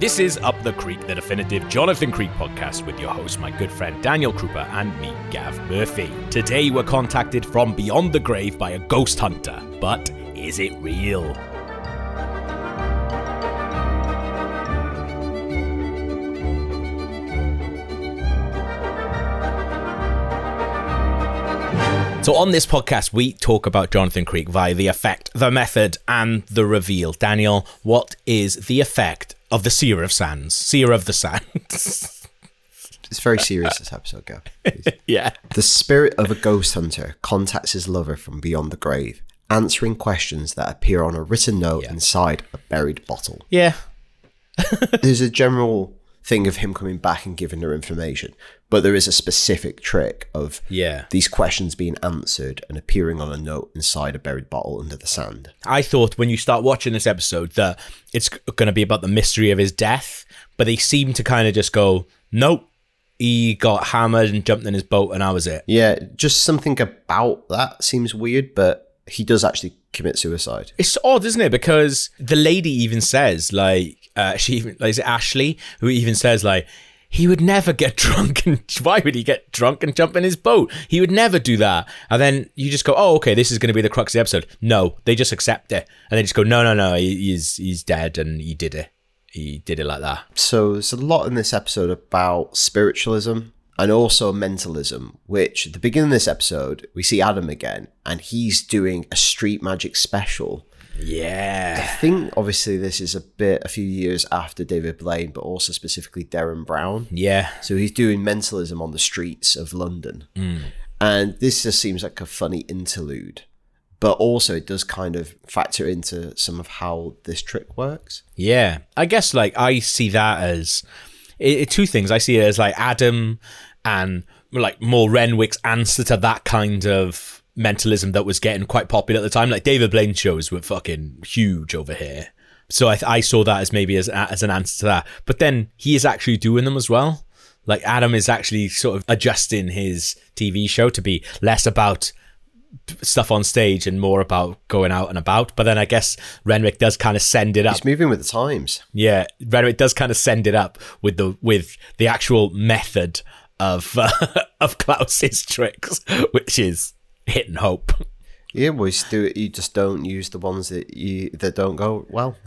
This is Up the Creek, the definitive Jonathan Creek podcast with your host, my good friend Daniel Krupa, and me, Gav Murphy. Today we're contacted from beyond the grave by a ghost hunter, but is it real? So, on this podcast, we talk about Jonathan Creek via the effect, the method, and the reveal. Daniel, what is the effect of the Seer of Sands? Seer of the Sands. It's very serious this episode, Gav. yeah. The spirit of a ghost hunter contacts his lover from beyond the grave, answering questions that appear on a written note Yeah. inside a buried bottle. Yeah. There's a general thing of him coming back and giving her information, but there is a specific trick of Yeah. these questions being answered and appearing on a note inside a buried bottle under the sand. I thought when you start watching this episode that it's going to be about the mystery of his death, but they seem to kind of just go, nope, he got hammered and jumped in his boat, and that was it. Yeah, just something about that seems weird, but he does actually commit suicide. It's odd, isn't it? Because the lady even says, like, uh, she even, like, is it Ashley, who even says, like, he would never get drunk and why would he get drunk and jump in his boat? He would never do that. And then you just go, oh, okay, this is going to be the crux of the episode. No, they just accept it. And they just go, no, no, no, he, he's, he's dead and he did it. He did it like that. So there's a lot in this episode about spiritualism and also mentalism, which at the beginning of this episode, we see Adam again, and he's doing a street magic special. Yeah. I think obviously this is a bit a few years after David Blaine, but also specifically Derren Brown. Yeah. So he's doing mentalism on the streets of London. Mm. And this just seems like a funny interlude. But also it does kind of factor into some of how this trick works. Yeah, I guess like I see that as it, it- two things. I see it as like Adam and like more Renwick's answer to that kind of mentalism that was getting quite popular at the time. Like David Blaine shows were fucking huge over here. So I, I saw that as maybe as as an answer to that. But then he is actually doing them as well. Like Adam is actually sort of adjusting his TV show to be less about stuff on stage and more about going out and about. But then I guess Renwick does kind of send it up He's moving with the times. yeah, Renwick does kind of send it up with the with the actual method of uh, of Klaus's tricks, which is hit and hope. You always do it. You just don't use the ones that you that don't go well.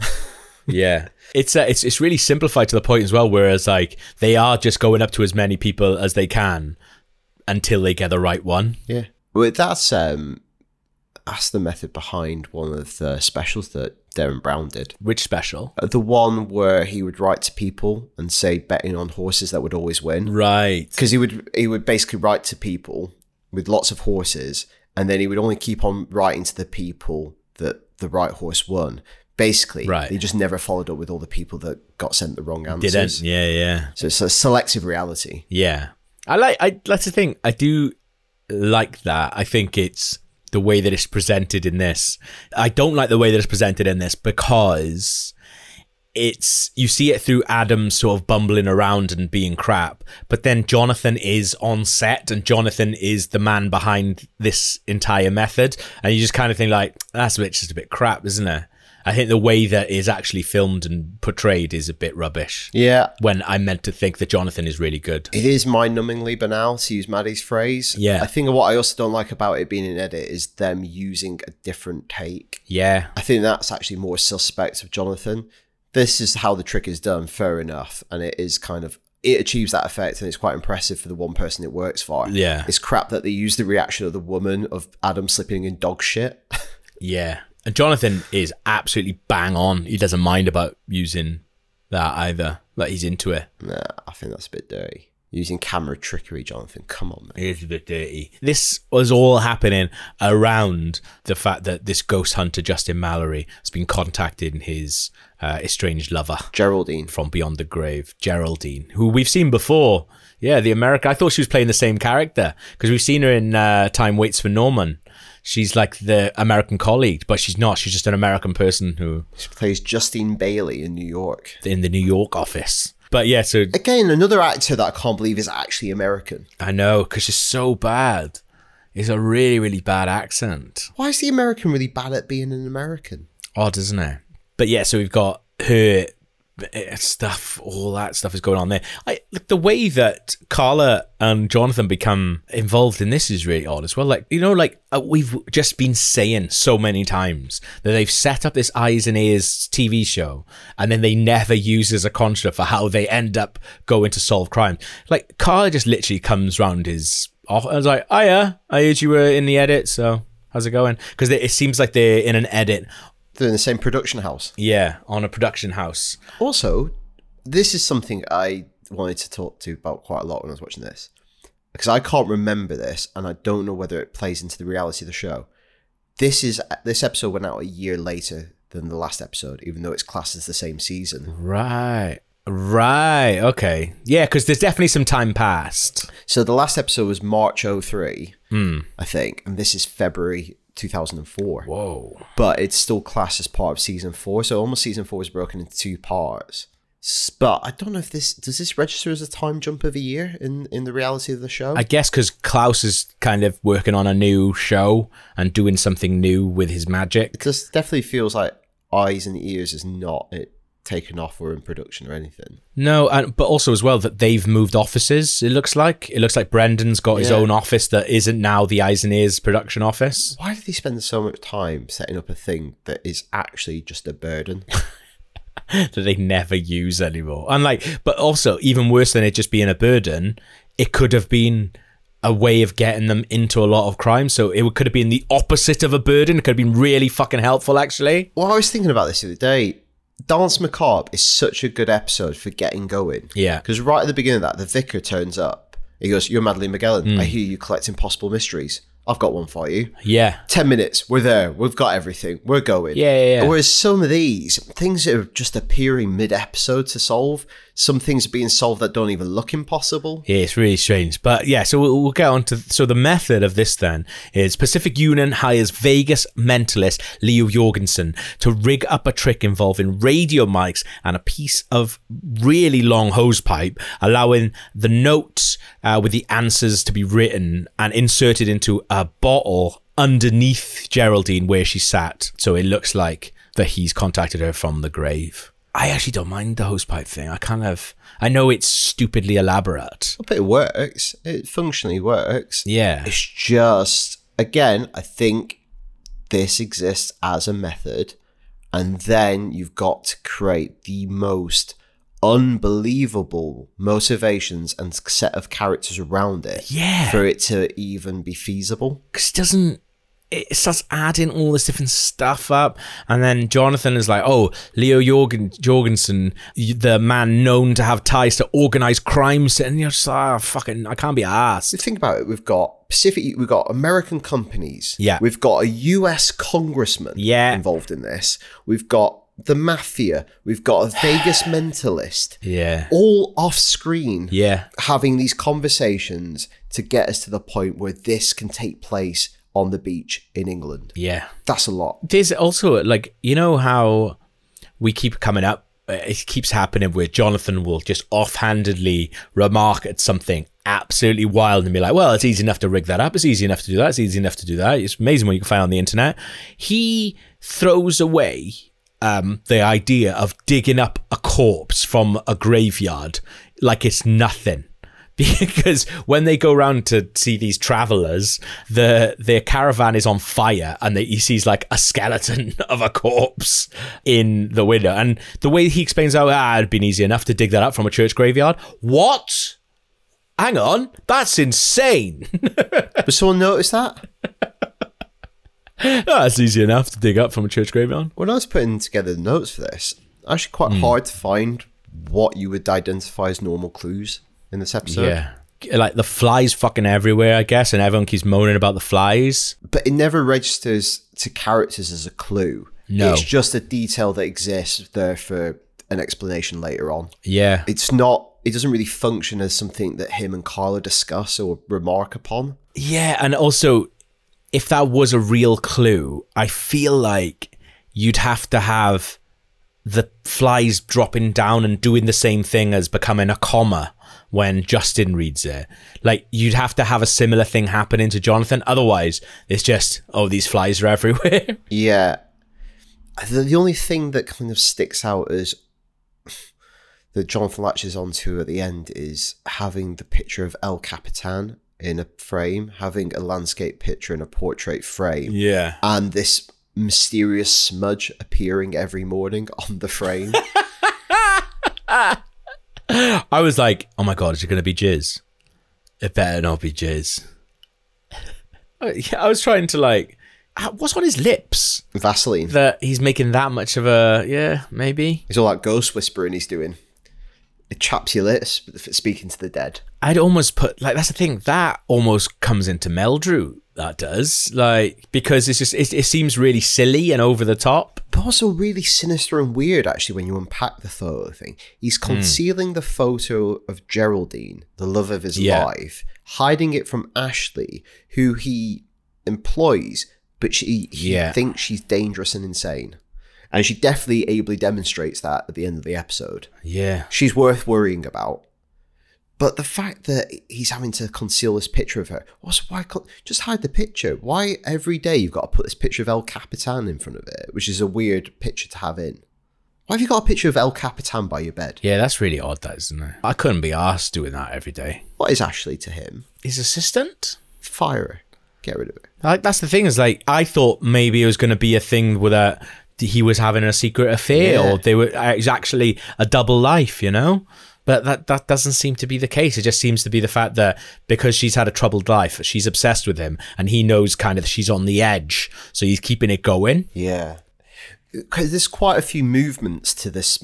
Yeah, it's uh, it's it's really simplified to the point as well. Whereas like they are just going up to as many people as they can until they get the right one. yeah. Well, that's um, that's the method behind one of the specials that Derren Brown did. Which special? Uh, The one where he would write to people and say betting on horses that would always win. Right. because he would he would basically write to people with lots of horses, and then he would only keep on writing to the people that the right horse won. Basically, Right. He just never followed up with all the people that got sent the wrong answers. Didn't. Yeah. Yeah. So it's a selective reality. Yeah. I like I that's the thing. I do like that. I think it's the way that it's presented in this. I don't like the way that it's presented in this because it's you see it through Adam sort of bumbling around and being crap, but then Jonathan is on set and Jonathan is the man behind this entire method, and you just kind of think like that's a bit just a bit crap, isn't it? I think the way that is actually filmed and portrayed is a bit rubbish. Yeah, When I meant to think that Jonathan is really good. it is mind-numbingly banal to use Maddie's phrase. Yeah. I think what I also don't like about it being an edit is them using a different take. Yeah, I think that's actually more suspect of Jonathan. This is how the trick is done, fair enough, and it is kind of it achieves that effect, and it's quite impressive for the one person it works for. Yeah. it's crap that they use the reaction of the woman of Adam slipping in dog shit. Yeah. And Jonathan is absolutely bang on. He doesn't mind about using that either. Like he's into it. nah, I think that's a bit dirty. Using camera trickery, Jonathan. Come on, man. It is a bit dirty. This was all happening around the fact that this ghost hunter, Justin Mallory, has been contacting his uh, estranged lover Geraldine. from beyond the grave, Geraldine, who we've seen before. Yeah, the America. I thought she was playing the same character because we've seen her in uh, Time Waits for Norman. She's like the American colleague, but she's not. She's just an American person who She plays Justine Bailey in New York. in the New York office. But yeah, so Again, another actor that I can't believe is actually American. I know because she's so bad. It's a really, really bad accent. Why is the American really bad at being an American? Odd, isn't it? But yeah, so we've got her stuff, all that stuff is going on there. I like the way that Carla and Jonathan become involved in this is really odd as well. Like you know, like uh, we've just been saying so many times that they've set up this eyes and ears TV show, and then they never use as a construct for how they end up going to solve crime. Like Carla just literally comes round his off. I was like, "Oh yeah, I heard you were in the edit, so." How's it going? Because it seems like they're in an edit They're in the same production house. yeah, on a production house. Also, this is something I wanted to talk to about quite a lot when I was watching this. Because I can't remember this and I don't know whether it plays into the reality of the show. This is this episode went out a year later than the last episode, even though it's classed as the same season. Right. Right. Okay. Yeah, because there's definitely some time passed. So the last episode was March 03, hmm. I think, and this is February 2004. Whoa. But it's still classed as part of season four, so almost season four is broken into two parts. But I don't know if this does this register as a time jump of a year in in the reality of the show. I guess because Klaus is kind of working on a new show and doing something new with his magic. it just definitely feels like eyes and ears is not it taken off or in production or anything. No, and but also as well that they've moved offices. It looks like it looks like Brendan's got his own office that isn't now the Eyes and Ears production office. Why did they spend so much time setting up a thing that is actually just a burden? that they never use anymore. And like, but also even worse than it just being a burden, it could have been a way of getting them into a lot of crime. So it could have been the opposite of a burden. It could have been really fucking helpful, actually. well, I was thinking about this the other day. Danse Macabre is such a good episode for getting going. Yeah. Because right at the beginning of that, the vicar turns up. He goes, You're Madeline Magellan. Hmm. I hear you collecting possible mysteries. I've got one for you. Yeah. 10 minutes, we're there. We've got everything. We're going. Yeah, yeah, yeah. Whereas some of these, things that are just appearing mid episode to solve, some things are being solved that don't even look impossible. Yeah, it's really strange. But yeah, so we'll, we'll get on to. So the method of this then is Pacific Union hires Vegas mentalist Leo Jorgensen to rig up a trick involving radio mics and a piece of really long hose pipe, allowing the notes uh, with the answers to be written and inserted into a bottle underneath Geraldine where she sat. So it looks like that he's contacted her from the grave. I actually don't mind the hose pipe thing. I kind of, I know it's stupidly elaborate. But it works. It functionally works. Yeah. It's just, again, I think this exists as a method. And then you've got to create the most unbelievable motivations and set of characters around it Yeah. for it to even be feasible. Because it doesn't. It starts adding all this different stuff up, and then Jonathan is like, "Oh, Leo Jorgen, Jorgensen, the man known to have ties to organized crime. and you're just like, oh, "Fucking, I can't be asked." think about it. We've got Pacific. We've got American companies. Yeah. We've got a U.S. congressman. Yeah. Involved in this. We've got the mafia. We've got a Vegas mentalist. Yeah, All off screen. yeah, Having these conversations to get us to the point where this can take place on the beach in England. yeah. That's a lot. There's also like you know how we keep coming up. uh, It keeps happening where Jonathan will just offhandedly remark at something absolutely wild and be like, "Well, it's easy enough to rig that up. It's easy enough to do that. It's easy enough to do that. It's amazing what you can find on the internet." He throws away um, the idea of digging up a corpse from a graveyard like it's nothing. Because when they go around to see these travelers, the their caravan is on fire, and they, he sees like a skeleton of a corpse in the window. And the way he explains how ah, it'd been easy enough to dig that up from a church graveyard. What? Hang on, that's insane. But someone notice that? that's easy enough to dig up from a church graveyard. When I was putting together the notes for this, actually quite Hmm. hard to find what you would identify as normal clues in this episode. yeah, like the flies fucking everywhere, I guess, and everyone keeps moaning about the flies. but it never registers to characters as a clue. No. It's just a detail that exists there for an explanation later on. Yeah, It's not, it doesn't really function as something that him and Carla discuss or remark upon. Yeah, and also, if that was a real clue, I feel like you'd have to have the flies dropping down and doing the same thing as becoming a comma when Justin reads it. Like, you'd have to have a similar thing happening to Jonathan. Otherwise, it's just, oh, these flies are everywhere. Yeah. The, the only thing that kind of sticks out as that Jonathan latches onto at the end is having the picture of El Capitan in a frame, having a landscape picture in a portrait frame, Yeah. and this mysterious smudge appearing every morning on the frame. I was like, oh my god, is it going to be jizz? It better not be jizz. Uh, yeah, I was trying to like, uh, what's on his lips Vaseline. that he's making that much of a yeah, maybe. It's all that ghost whispering he's doing. It chaps your lips, speaking to the dead. I'd almost put like that's the thing that almost comes into Meldrew. That does like because it's just it, it seems really silly and over the top. But also really sinister and weird, actually, when you unpack the photo thing. He's Hmm. concealing the photo of Geraldine, the love of his Yeah. life, hiding it from Ashley, who he employs, but she, he Yeah. thinks she's dangerous and insane. And she definitely ably demonstrates that at the end of the episode. Yeah, She's worth worrying about. But the fact that he's having to conceal this picture of her, also why can't just hide the picture? Why every day you've got to put this picture of El Capitan in front of it, which is a weird picture to have in. Why have you got a picture of El Capitan by your bed? yeah, that's really odd, that isn't it? I couldn't be asked doing that every day. What is Ashley to him? His assistant. Fire her. Get rid of it. Like that's the thing is like I thought maybe it was going to be a thing with a he was having a secret affair Yeah. or they were uh, it was actually a double life, you know. But that that doesn't seem to be the case. It just seems to be the fact that because she's had a troubled life, she's obsessed with him, and he knows kind of she's on the edge, so he's keeping it going. Yeah. Because there's quite a few movements to this.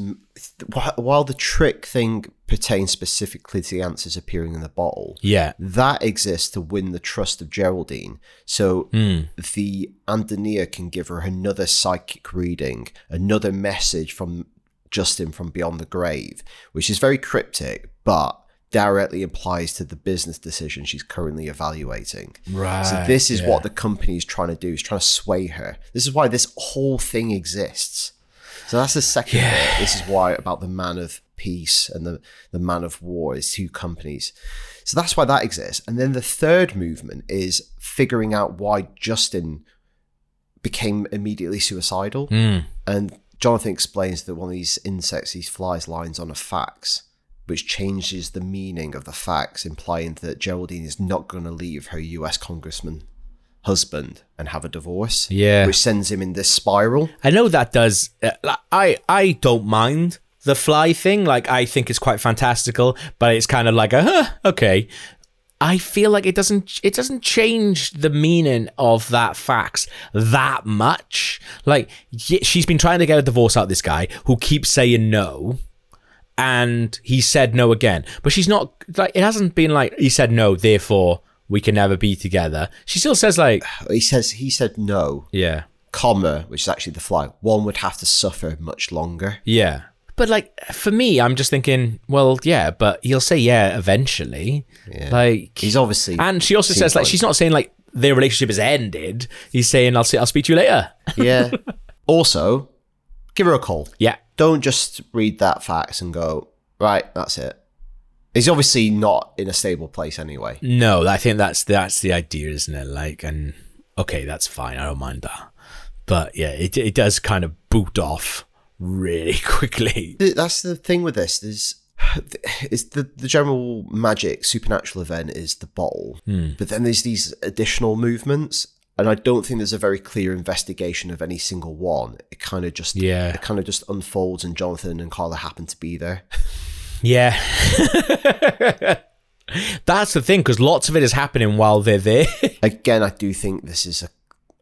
While the trick thing pertains specifically to the answers appearing in the bottle, Yeah, that exists to win the trust of Geraldine. So hmm. the Andania can give her another psychic reading, another message from Justin from beyond the grave, which is very cryptic, but directly applies to the business decision she's currently evaluating. right. So this is yeah. what the company is trying to do, is trying to sway her. This is why this whole thing exists. So that's the second bit. This is why about the man of peace and the, the man of war is two companies. So that's why that exists. And then the third movement is figuring out why Justin became immediately suicidal. Mm. And Jonathan explains that one of these insects, these flies, lines on a fax, which changes the meaning of the facts, implying that Geraldine is not going to leave her US congressman husband and have a divorce. Yeah. Which sends him in this spiral. I know that does. Uh, I I don't mind the fly thing. Like I think it's quite fantastical, but it's kind of like a huh, okay. I feel like it doesn't it doesn't change the meaning of that fax that much. Like she's been trying to get a divorce out of this guy who keeps saying no. And he said no again, but she's not like it hasn't been like he said no, therefore we can never be together. She still says like, He says he said no, yeah, comma, which is actually the fly. One would have to suffer much longer. Yeah. But like for me, I'm just thinking, well, yeah, but he'll say yeah eventually. Like He's obviously and she also says like she's not saying like their relationship has ended. He's saying I'll see I'll speak to you later. Yeah. also, give her a call. yeah. Don't just read that fax and go, right, that's it. He's obviously not in a stable place anyway. No, I think that's that's the idea, isn't it? Like and okay, that's fine. I don't mind that. But yeah, it it does kind of boot off really quickly. That's the thing with this. There's is the the general magic supernatural event is the bottle, Hmm. but then there's these additional movements, and I don't think there's a very clear investigation of any single one. It kind of just Yeah. it kind of just unfolds, and Jonathan and Carla happen to be there. Yeah. That's the thing, because lots of it is happening while they're there. Again, I do think this is a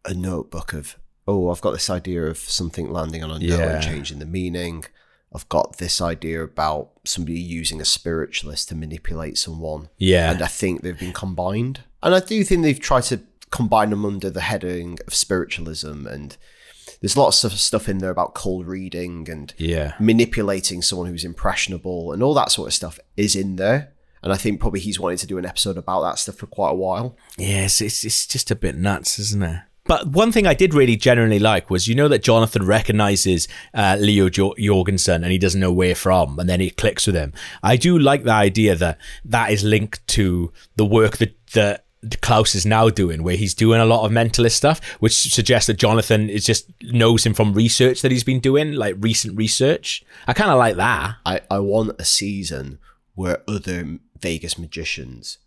a notebook of oh, I've got this idea of something landing on a Yeah. and changing the meaning. I've got this idea about somebody using a spiritualist to manipulate someone. yeah. and I think they've been combined. And I do think they've tried to combine them under the heading of spiritualism. And there's lots of stuff in there about cold reading and yeah. manipulating someone who's impressionable and all that sort of stuff is in there. And I think probably he's wanted to do an episode about that stuff for quite a while. Yes, it's it's just a bit nuts, isn't it? But one thing I did really generally like was you know that Jonathan recognizes uh, Leo jo- Jorgensen and he doesn't know where from, and then it clicks with him. I do like the idea that that is linked to the work that that Klaus is now doing, where he's doing a lot of mentalist stuff, which suggests that Jonathan is just knows him from research that he's been doing, like recent research. I kind of like that. I, I want a season where other Vegas magicians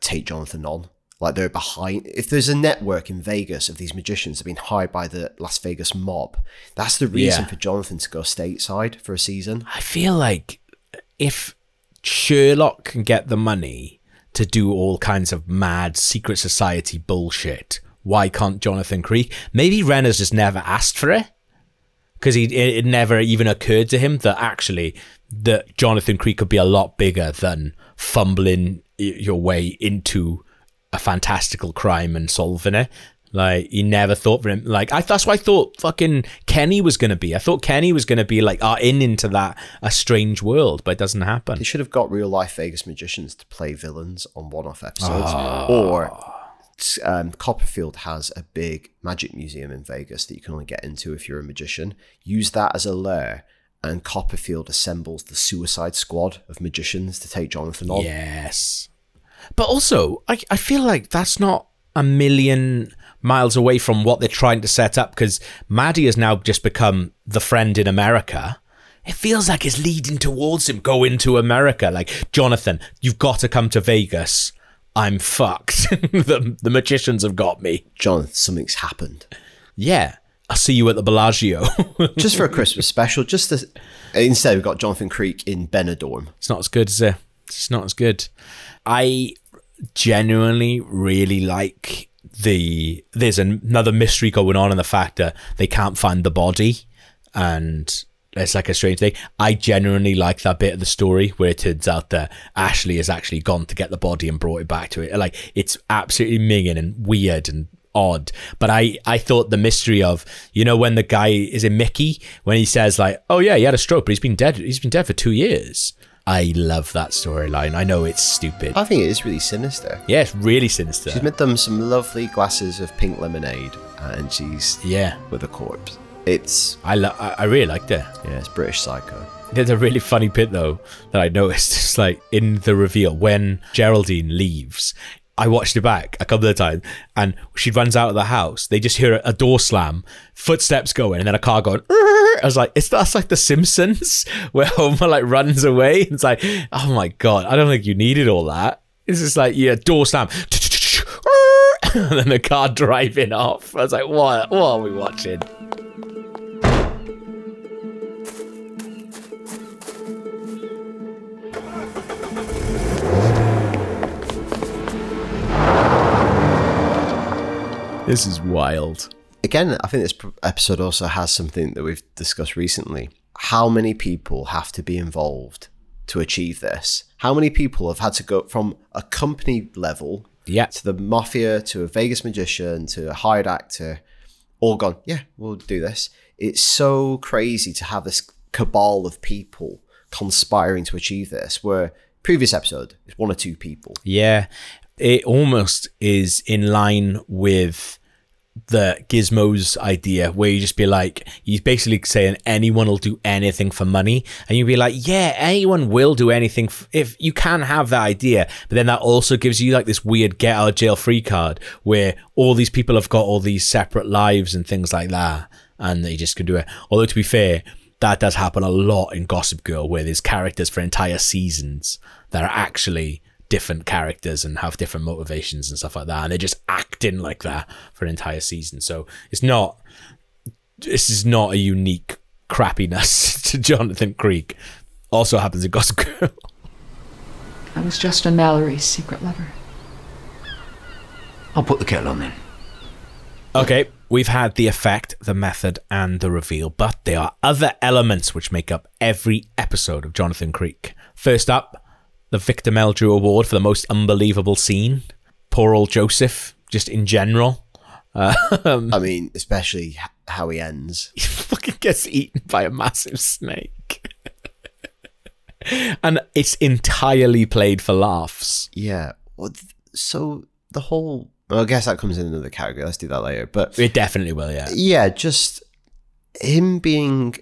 take Jonathan on. Like they're behind. If there's a network in Vegas of these magicians that have been hired by the Las Vegas mob, that's the reason Yeah. for Jonathan to go stateside for a season. I feel like if Sherlock can get the money to do all kinds of mad secret society bullshit, why can't Jonathan Creek? Maybe Renner's just never asked for it because he it, never even occurred to him that actually that Jonathan Creek could be a lot bigger than fumbling your way into a fantastical crime and solving it. Like he never thought for him. Like I that's what I thought fucking Kenny was gonna be. I thought Kenny was gonna be like our in into that a strange world, but it doesn't happen. They should have got real life Vegas magicians to play villains on one off episodes. Or um, Copperfield has a big magic museum in Vegas that you can only get into if you're a magician. Use that as a lair, and Copperfield assembles the suicide squad of magicians to take Jonathan on. Yes. But also, I, I feel like that's not a million miles away from what they're trying to set up because Maddie has now just become the friend in America. It feels like it's leading towards him going to America. Like, Jonathan, you've got to come to Vegas. I'm fucked. the, the magicians have got me. Jonathan, something's happened. Yeah. I'll see you at the Bellagio. Just for a Christmas special, just to, instead we've got Jonathan Creek in Benidorm. It's not as good as it. It's not as good. I genuinely really like the. There's another mystery going on in the fact that they can't find the body, and it's like a strange thing. I genuinely like that bit of the story where it turns out that Ashley has actually gone to get the body and brought it back to it. Like it's absolutely minging and weird and odd. But I, I thought the mystery of, you know, when the guy is in Mickey, when he says like, oh yeah, he had a stroke, but he's been dead. He's been dead for two years. I love that storyline. I know it's stupid. I think it is really sinister. Yeah, it's really sinister. She's made them some lovely glasses of pink lemonade, and she's yeah, with a corpse. It's I, lo- I I really liked it. yeah, it's British Psycho. There's a really funny bit though that I noticed. It's like in the reveal when Geraldine leaves. I watched it back a couple of times, and she runs out of the house. They just hear a door slam, footsteps going, and then a car going. "Rrrr." I was like, "It's that's like The Simpsons, where Homer like runs away." It's like, oh my god, I don't think you needed all that. It's just like, yeah, door slam, and then the car driving off. I was like, what? What are we watching? This is wild. Again, I think this episode also has something that we've discussed recently. How many people have to be involved to achieve this? How many people have had to go from a company level Yeah. to the mafia to a Vegas magician to a hired actor, all gone, yeah, we'll do this. It's so crazy to have this cabal of people conspiring to achieve this, where previous episode is one or two people. Yeah, it almost is in line with the Gizmo's idea, where you just be like, he's basically saying anyone will do anything for money, and you'd be like, yeah, anyone will do anything f- if you can have that idea, but then that also gives you like this weird get out jail free card where all these people have got all these separate lives and things like that, and they just can do it. Although to be fair. That does happen a lot in Gossip Girl, where there's characters for entire seasons that are actually different characters and have different motivations and stuff like that, and they're just acting like that for an entire season. So it's not. This is not a unique crappiness to Jonathan Creek. Also happens in Gossip Girl. I was Justin Mallory's secret lover. I'll put the kettle on then. Okay, we've had the effect, the method, and the reveal, but there are other elements which make up every episode of Jonathan Creek. First up, the Victor Meldrew Award for the most unbelievable scene. Poor old Joseph, just in general. Um, I mean, especially how he ends. he fucking gets eaten by a massive snake. and it's entirely played for laughs. Yeah. Well, th- so the whole. Well, I guess that comes in another category. Let's do that later. But It definitely will, yeah. yeah, just him being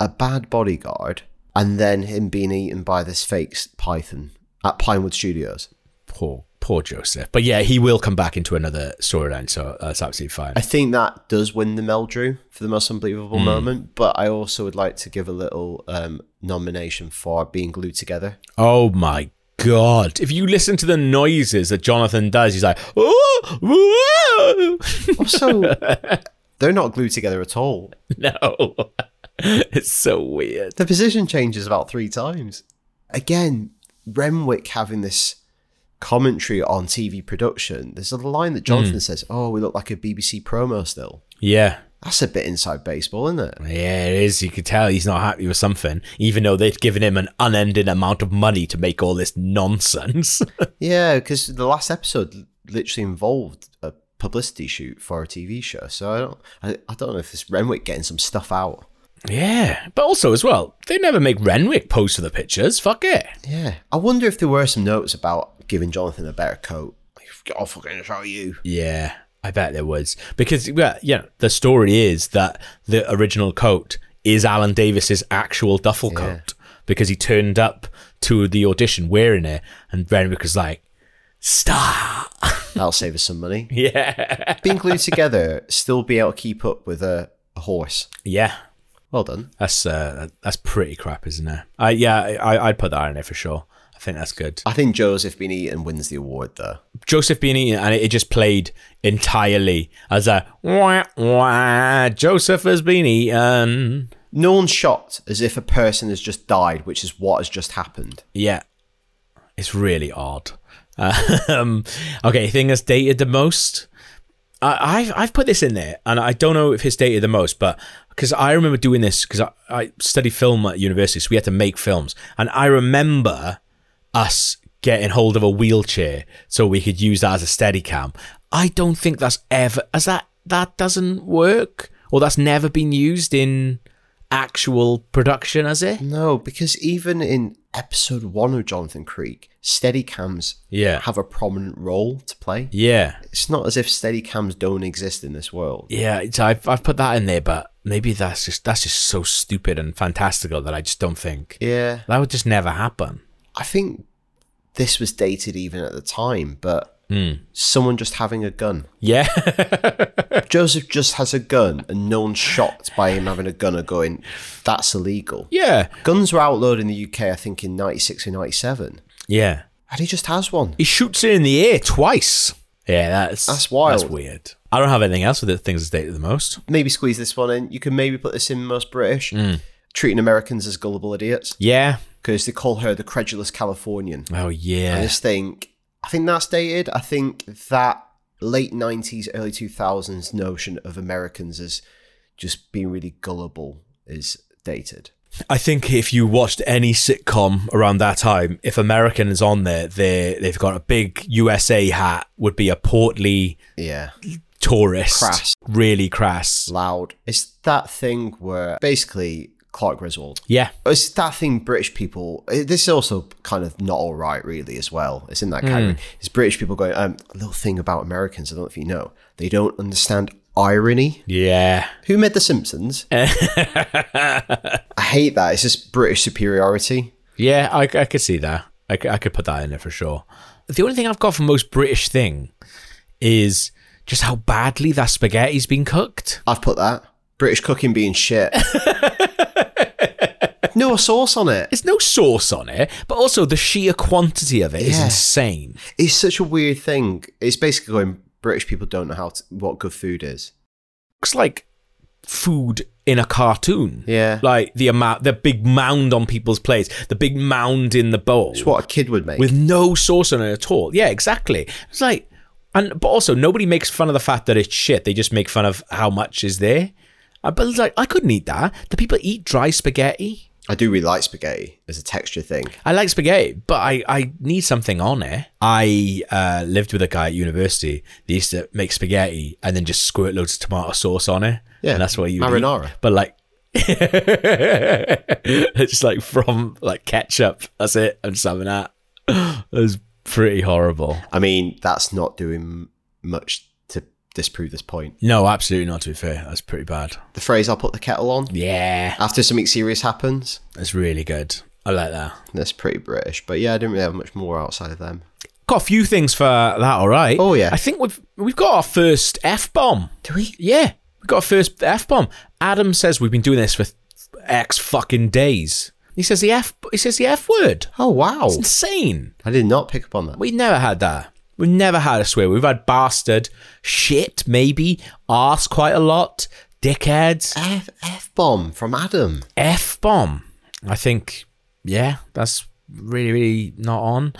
a bad bodyguard and then him being eaten by this fake python at Pinewood Studios. Poor, Poor Joseph. But yeah, he will come back into another storyline, so that's absolutely fine. I think that does win the Meldrew for the most unbelievable moment, but I also would like to give a little um, nomination for being glued together. Oh my god! If you listen to the noises that Jonathan does, he's like, "Oh, whoa." Also, they're not glued together at all. no, it's so weird. The position changes about three times. Again, Renwick having this commentary on TV production. There's a line that Jonathan hmm. says, "Oh, we look like a BBC promo still." Yeah. That's a bit inside baseball, isn't it? Yeah, it is. You could tell he's not happy with something, even though they've given him an unending amount of money to make all this nonsense. Yeah, because the last episode literally involved a publicity shoot for a TV show. So I don't, I, I don't know if it's Renwick getting some stuff out. Yeah, but also as well, they never make Renwick pose for the pictures. Fuck it. Yeah, I wonder if there were some notes about giving Jonathan a better coat. I'll fucking show you. Yeah, I bet there was because well, yeah, the story is that the original coat is Alan Davies's actual duffel coat because he turned up to the audition wearing it, and Renwick was like, "Stop." That'll save us some money. yeah, Being glued together, still be able to keep up with a, a horse. yeah. Well done. That's uh, that's pretty crap, isn't it? I yeah, I, I'd put that in there for sure. I think that's good. I think Joseph Bean Eaton wins the award though. Joseph being eaten, and it, it just played entirely as a wah, wah, Joseph has been eaten. No one's shocked as if a person has just died, which is what has just happened. Yeah, it's really odd. Um, okay, thing that's dated the most. I, I've I've put this in there, and I don't know if it's dated the most, but because I remember doing this because I, I studied film at university, so we had to make films, and I remember us getting hold of a wheelchair so we could use that as a steady cam. I don't think that's ever as that that doesn't work, or that's never been used in actual production, has it? No, because even in episode one of Jonathan Creek, Steadicams Yeah. have a prominent role to play. Yeah. It's not as if Steadicams don't exist in this world. Yeah, I've I've put that in there, but maybe that's just that's just so stupid and fantastical that I just don't think Yeah, that would just never happen. I think this was dated even at the time, but Hmm. someone just having a gun. Yeah, Joseph just has a gun, and no one's shocked by him having a gun or going, "That's illegal." yeah, Guns were outlawed in the UK, I think, in '96 or '97, yeah. and he just has one. He shoots it in the air twice. Yeah, that's That's wild. That's weird. I don't have anything else with the things that's dated the most. Maybe squeeze this one in. You can maybe put this in most British, Hmm. treating Americans as gullible idiots Yeah. because they call her the credulous Californian. Oh yeah. I just think, I think that's dated. I think that late '90s, early 2000s notion of Americans as just being really gullible is dated. I think if you watched any sitcom around that time, if American is on there, they they've got a big USA hat, would be a portly Yeah, tourist, Crass. really crass. loud. It's that thing where basically Clark Griswold. Yeah, It's that thing British people. eh, This is also kind of not all right, really, as well. It's in that category. It's British people going. Um, a little thing about Americans. I don't know if you know. They don't understand irony. yeah. Who made The Simpsons? I hate that. It's just British superiority. Yeah, I, I could see that. I, I could put that in there for sure. The only thing I've got for most British thing is just how badly that spaghetti's been cooked. I've put that. British cooking being shit. no sauce on it. There's no sauce on it, but also the sheer quantity of it is Yeah. insane. It's such a weird thing. It's basically going. British people don't know how to, what good food is. Looks like food in a cartoon. Yeah. Like the amount, the big mound on people's plates, the big mound in the bowl. It's what a kid would make. with no sauce on it at all. Yeah, exactly. It's like, and but also nobody makes fun of the fact that it's shit. They just make fun of how much is there. Uh, But it's like, I couldn't eat that. Do people eat dry spaghetti? I do really like spaghetti as a texture thing. I like spaghetti, but I, I need something on it. I uh, lived with a guy at university. They used to make spaghetti and then just squirt loads of tomato sauce on it. Yeah, and that's what you marinara. But like, it's like from like ketchup. That's it. And some of that. It was pretty horrible. I mean, that's not doing much disprove this point. No, absolutely not. To be fair, that's pretty bad. The phrase "I'll put the kettle on" Yeah, after something serious happens. that's really good. I like that. That's pretty British. But yeah, I didn't really have much more outside of them. Got a few things for that, all right. Oh, yeah. I think we've we've got our first F bomb. Do we? Yeah, we got our first F bomb. Adam says we've been doing this for X fucking days. He says the F he says the F word. Oh wow! It's insane. I did not pick up on that. We never had that. We've never had a swear. We've had bastard, shit, maybe, arse quite a lot, dickheads, F F bomb from Adam. F bomb. I think, yeah, that's really, really not on.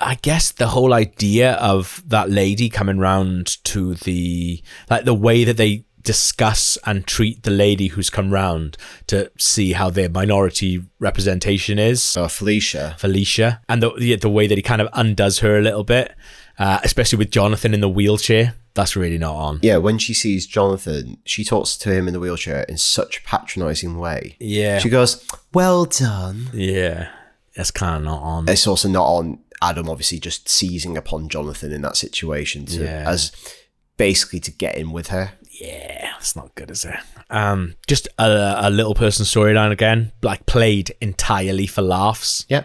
I guess the whole idea of that lady coming round to the, like the way that they discuss and treat the lady who's come round to see how their minority representation is. Oh, Felicia. Felicia, and the the, the way that he kind of undoes her a little bit, uh, especially with Jonathan in the wheelchair. That's really not on. Yeah, when she sees Jonathan, she talks to him in the wheelchair in such a patronising way. Yeah, She goes, "Well done." yeah, that's kind of not on. It's also not on Adam, obviously, just seizing upon Jonathan in that situation to, Yeah. as basically to get in with her. Yeah, that's not good, is it? Um, just a, a little person storyline again, like played entirely for laughs. Yeah.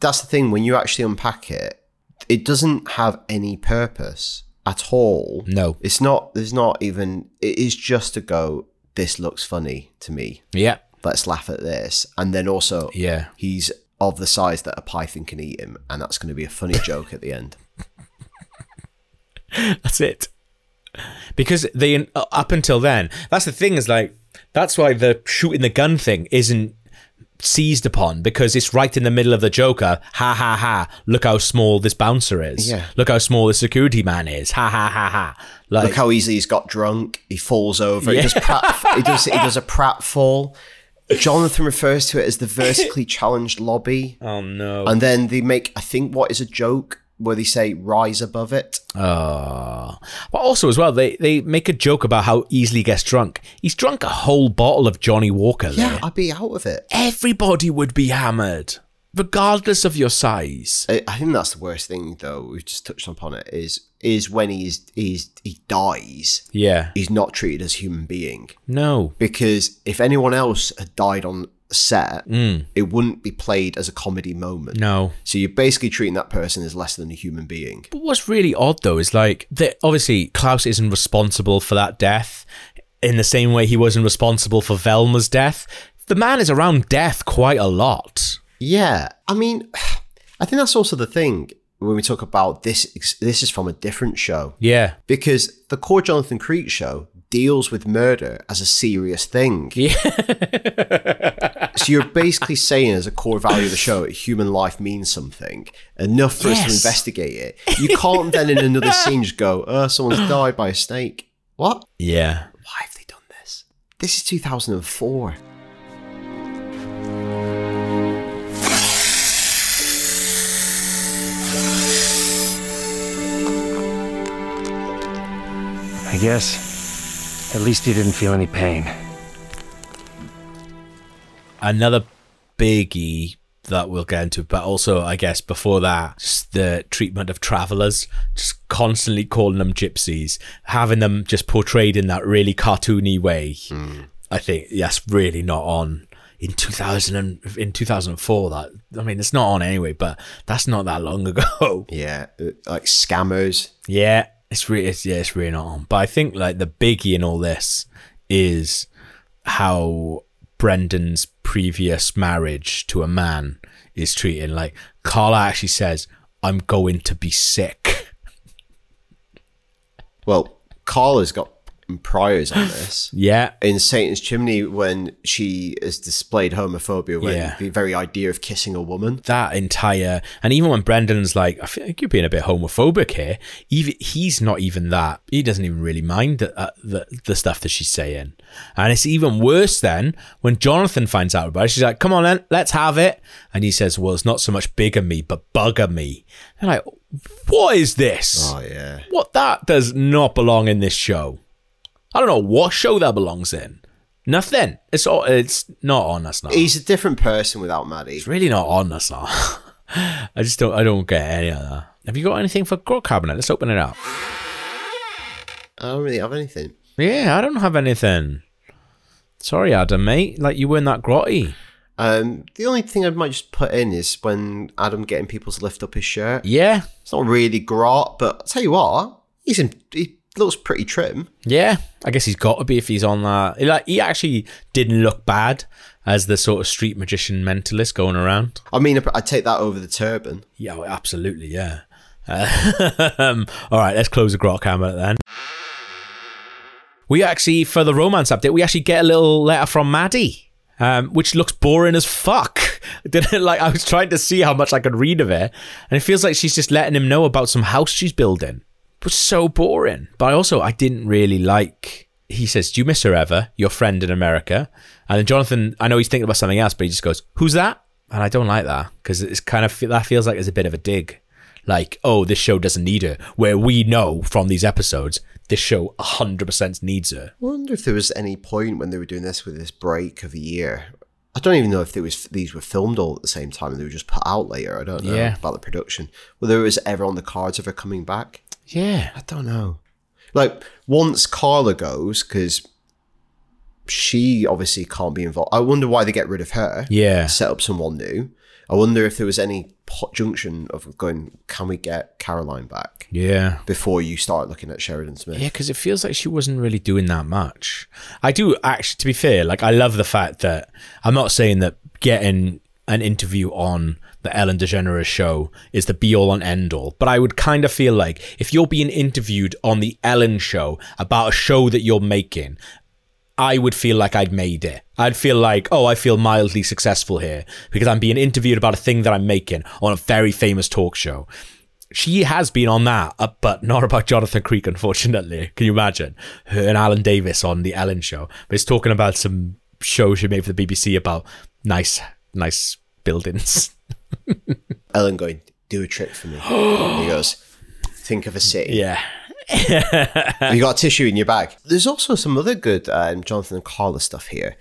That's the thing, when you actually unpack it, it doesn't have any purpose at all. No. It's not, there's not even, it is just to go, this looks funny to me. Yeah, Let's laugh at this. And then also, yeah. he's of the size that a python can eat him. And that's going to be a funny joke at the end. That's it. Because they uh, up until then, that's the thing is like that's why the shooting the gun thing isn't seized upon because it's right in the middle of the Joker. Ha ha ha! Look how small this bouncer is. Yeah. Look how small the security man is. Ha ha ha ha! Like Look how easily he's got drunk. He falls over. He does prat, he does he does a prat fall. Jonathan refers to it as the vertically challenged lobby, oh no. and then they make I think what is a joke where they say rise above it. Oh. But also as well, they, they make a joke about how easily he gets drunk. He's drunk a whole bottle of Johnnie Walker there. Yeah, I'd be out of it. Everybody would be hammered, regardless of your size. I I think that's the worst thing though. We've just touched upon it. Is is when he's he's he dies. Yeah. He's not treated as a human being No. because if anyone else had died on set, mm. it wouldn't be played as a comedy moment. No. So you're basically treating that person as less than a human being. But what's really odd though is like that obviously Klaus isn't responsible for that death in the same way he wasn't responsible for Velma's death. The man is around death quite a lot. Yeah, I mean, I think that's also the thing when we talk about this. This is from a different show Yeah. because the core Jonathan Creek show deals with murder as a serious thing. Yeah. So you're basically saying, as a core value of the show, human life means something enough for us to investigate it. You can't then in another scene just go, "Oh, someone's died by a snake." What? Yeah. Why have they done this? This is 2004. I guess. At least he didn't feel any pain. another biggie that we'll get into, but also I guess before that, just the treatment of travelers, just constantly calling them gypsies, having them just portrayed in that really cartoony way. I think that's really not on in 2000 and, in 2004 that I mean it's not on anyway but that's not that long ago Yeah, uh, like scammers. yeah it's really it's, yeah it's really not on but I think like the biggie in all this is how Brendan's previous marriage to a man is treated. Like Carla actually says, "I'm going to be sick." Well, Carla's got priors on this. Yeah, in Satan's Chimney when she has displayed homophobia when Yeah. the very idea of kissing a woman. that entire and even when Brendan's like, "I feel like you're being a bit homophobic here," even he's not even that. He doesn't even really mind the uh, the, the stuff that she's saying, and it's even worse then when Jonathan finds out about it. She's like, "Come on, then, let's have it," and he says, "Well, it's not so much bigamy, but bugamy." And like, what is this? Oh yeah. What that does not belong in this show. I don't know what show that belongs in. Nothing. It's all. It's not on. That's not. He's a different person without Maddie. It's really not on. That's not. I just don't. I don't get any of that. Have you got anything for Grot Cabinet? Let's open it up. I don't really have anything. Yeah, I don't have anything. Sorry, Adam, mate. Like you weren't that grotty. Um, the only thing I might just put in is when Adam getting people to lift up his shirt. Yeah, It's not really grot, but I'll tell you what, he's in, he looks pretty trim. yeah. I guess he's got to be if he's on that. Like he actually didn't look bad as the sort of street magician mentalist going around. I mean, I take that over the turban. Yeah, well, absolutely, yeah. Uh, um, all right, let's close the grot camera then. We actually, for the romance update, we actually get a little letter from Maddie, um, which looks boring as fuck. Didn't like I was trying to see how much I could read of it, and it feels like she's just letting him know about some house she's building. Was so boring. But I also I didn't really like. He says, "Do you miss her ever? Your friend in America?" And then Jonathan, I know he's thinking about something else, but he just goes, "Who's that?" And I don't like that because it's kind of that feels like it's a bit of a dig. Like, oh, this show doesn't need her. Where we know from these episodes, this show 100% needs her. I wonder if there was any point when they were doing this with this break of a year. I don't even know if there was these were filmed all at the same time and they were just put out later. I don't know Yeah. about the production. Whether it was ever on the cards of her coming back. Yeah. I don't know. Like once Carla goes, because she obviously can't be involved. I wonder why they get rid of her. Yeah. Set up someone new. I wonder if there was any hot junction of going, can we get Caroline back Yeah. before you start looking at Sheridan Smith? Yeah, because it feels like she wasn't really doing that much. I do actually, to be fair, like I love the fact that I'm not saying that getting an interview on the Ellen DeGeneres show is the be all and end all, but I would kind of feel like if you're being interviewed on the Ellen show about a show that you're making, I would feel like I'd made it. I'd feel like, oh, I feel mildly successful here because I'm being interviewed about a thing that I'm making on a very famous talk show. She has been on that, uh, but not about Jonathan Creek, unfortunately. Can you imagine? Her and Alan Davies on the Ellen show. But it's talking about some show she made for the BBC about nice, nice buildings. Ellen going, do a trick for me. he goes, think of a city. Yeah. you got tissue in your bag. There's also some other good um, Jonathan and Carla stuff here.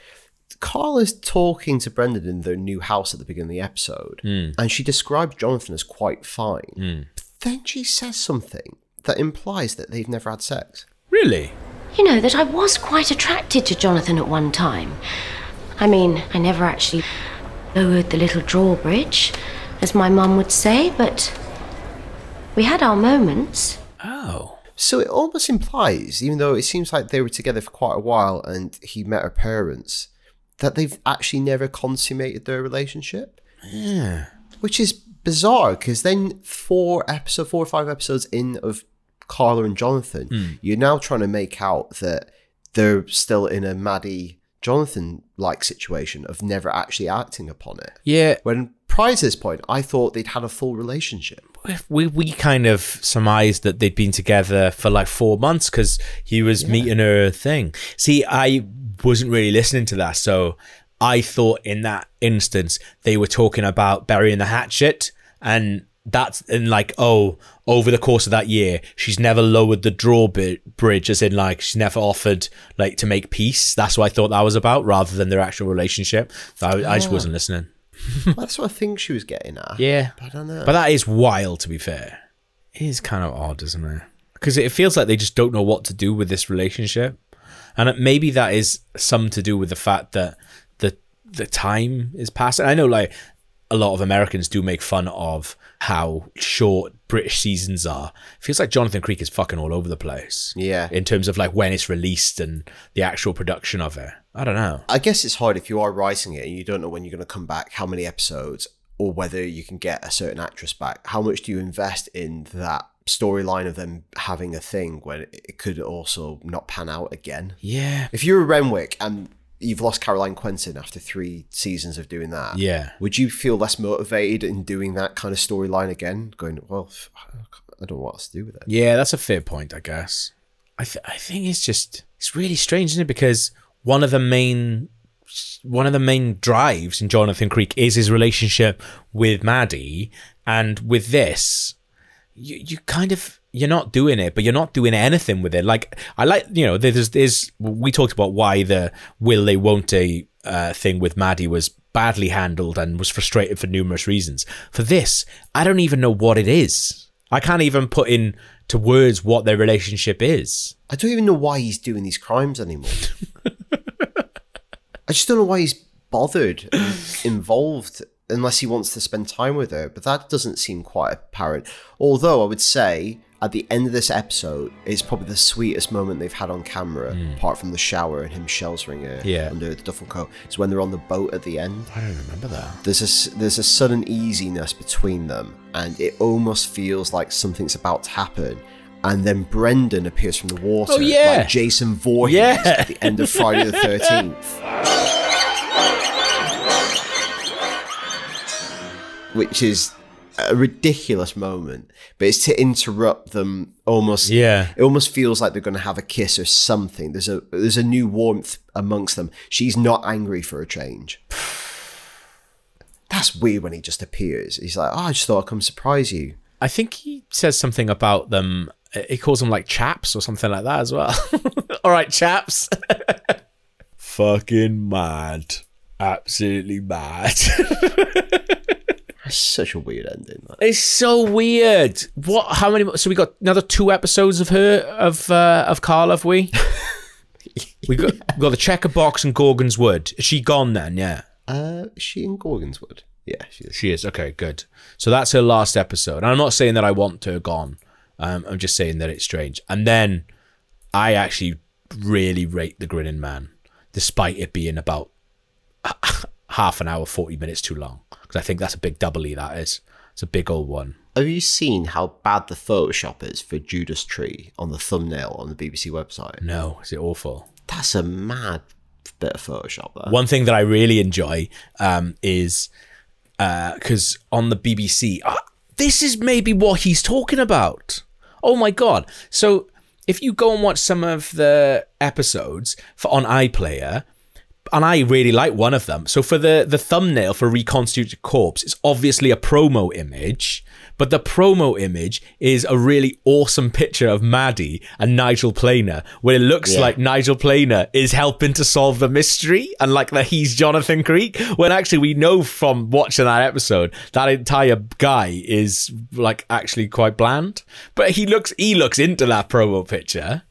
Carla's talking to Brendan in their new house at the beginning of the episode, and she describes Jonathan as quite fine. But then she says something that implies that they've never had sex. Really? You know that I was quite attracted to Jonathan at one time. I mean, I never actually lowered the little drawbridge, as my mum would say, but we had our moments. Oh. So it almost implies, even though it seems like they were together for quite a while and he met her parents, that they've actually never consummated their relationship. Yeah. Which is bizarre because then four episode, four or five episodes in of Carla and Jonathan, hmm. you're now trying to make out that they're still in a Maddie Jonathan like situation of never actually acting upon it. Yeah. When prior to this point, I thought they'd had a full relationship. we we kind of surmised that they'd been together for like four months because he was meeting her thing. See, I wasn't really listening to that, so I thought in that instance they were talking about burying the hatchet, and that's and like oh, over the course of that year, she's never lowered the drawbridge, as in like she's never offered like to make peace. That's what I thought that was about, rather than their actual relationship. So I, I just wasn't oh. listening. That's what I think she was getting at. Yeah. But I don't know. But that is wild, to be fair. It is kind of odd, isn't it? Because it feels like they just don't know what to do with this relationship, and maybe that is some to do with the fact that the the time is passing. I know, like a lot of Americans do make fun of how short British seasons are. It feels like Jonathan Creek is fucking all over the place. Yeah. in terms of like when it's released and the actual production of it. I don't know. I guess it's hard if you are writing it and you don't know when you're going to come back, how many episodes, or whether you can get a certain actress back. How much do you invest in that storyline of them having a thing when it could also not pan out again? Yeah, If you're a Renwick and you've lost Caroline Quentin after three seasons of doing that, yeah. would you feel less motivated in doing that kind of storyline again? Going, well, I don't know what else to do with it. Yeah, that's a fair point, I guess. I th- I think it's just it's really strange, isn't it? Because one of the main one of the main drives in Jonathan Creek is his relationship with Maddie, and with this, you you kind of you're not doing it, but you're not doing anything with it. Like I like you know there's there's we talked about why the will they won't they uh, thing with Maddie was badly handled and was frustrated for numerous reasons. For this, I don't even know what it is. I can't even put in to words what their relationship is. I don't even know why he's doing these crimes anymore. I just don't know why he's bothered, involved, unless he wants to spend time with her. But that doesn't seem quite apparent. Although I would say at the end of this episode, it's probably the sweetest moment they've had on camera, hmm. apart from the shower and him sheltering her Yeah. under the duffel coat. Is when they're on the boat at the end. I don't remember that. There's a there's a sudden easiness between them, and it almost feels like something's about to happen. And then Brendan appears from the water, Oh, yeah. like Jason Voorhees Yeah. at the end of Friday the Thirteenth, which is a ridiculous moment. But it's to interrupt them almost. Yeah. it almost feels like they're going to have a kiss or something. There's a there's a new warmth amongst them. She's not angry for a change. That's weird when he just appears. He's like, "Oh, I just thought I'd come surprise you." I think he says something about them. Uh, he calls them like chaps or something like that as well. All right, chaps. Fucking mad. Absolutely mad. That's such a weird ending. That. it's so weird. What? How many? So we got another two episodes of her of uh, of Carl, have we? we got we got the checker box and Gorgon's Wood. Is she gone then? Yeah. Uh, she in Gorgon's Wood? Yeah, she is. She is okay, good. So that's her last episode. And I'm not saying that I want her gone. Um, I'm just saying that it's strange. And then I actually really rate the Grinning Man, despite it being about half an hour, forty minutes too long. Because I think that's a big double E. That is. It's a big old one. Have you seen how bad the Photoshop is for Judas Tree on the thumbnail on the BBC website? No, is it awful? That's a mad bit of Photoshop. There. One thing that I really enjoy um, is because on the BBC, ah, this is maybe what he's talking about. Oh my god! So if you go and watch some of the episodes for on iPlayer, and I really like one of them. So for the the thumbnail for Reconstituted Corpse, it's obviously a promo image, but the promo image is a really awesome picture of Maddie and Nigel Planer, where it looks Yeah. like Nigel Planer is helping to solve the mystery, and like that he's Jonathan Creek. When actually we know from watching that episode that entire guy is like actually quite bland, but he looks he looks into that promo picture.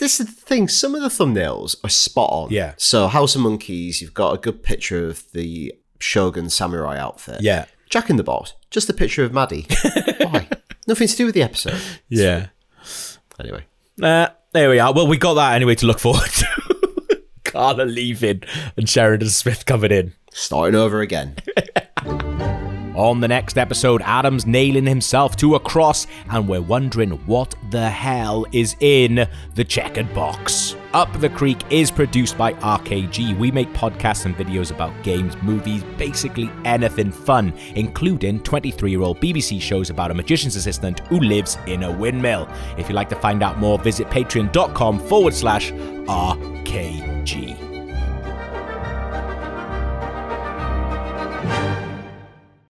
This is the thing. Some of the thumbnails are spot on. Yeah. So House of Monkeys, you've got a good picture of the Shogun samurai outfit. Yeah. Jack in the Box, just a picture of Maddie. Why? Nothing to do with the episode. Yeah. Anyway. Uh, there we are. Well, we got that anyway to look forward to. Carla leaving and Sheridan Smith coming in. Starting over again. On the next episode, Adam's nailing himself to a cross, and we're wondering what the hell is in the checkered box. Up the Creek is produced by RKG. We make podcasts and videos about games, movies, basically anything fun, including 23 year old BBC shows about a magician's assistant who lives in a windmill. If you'd like to find out more, visit patreon.com forward slash RKG.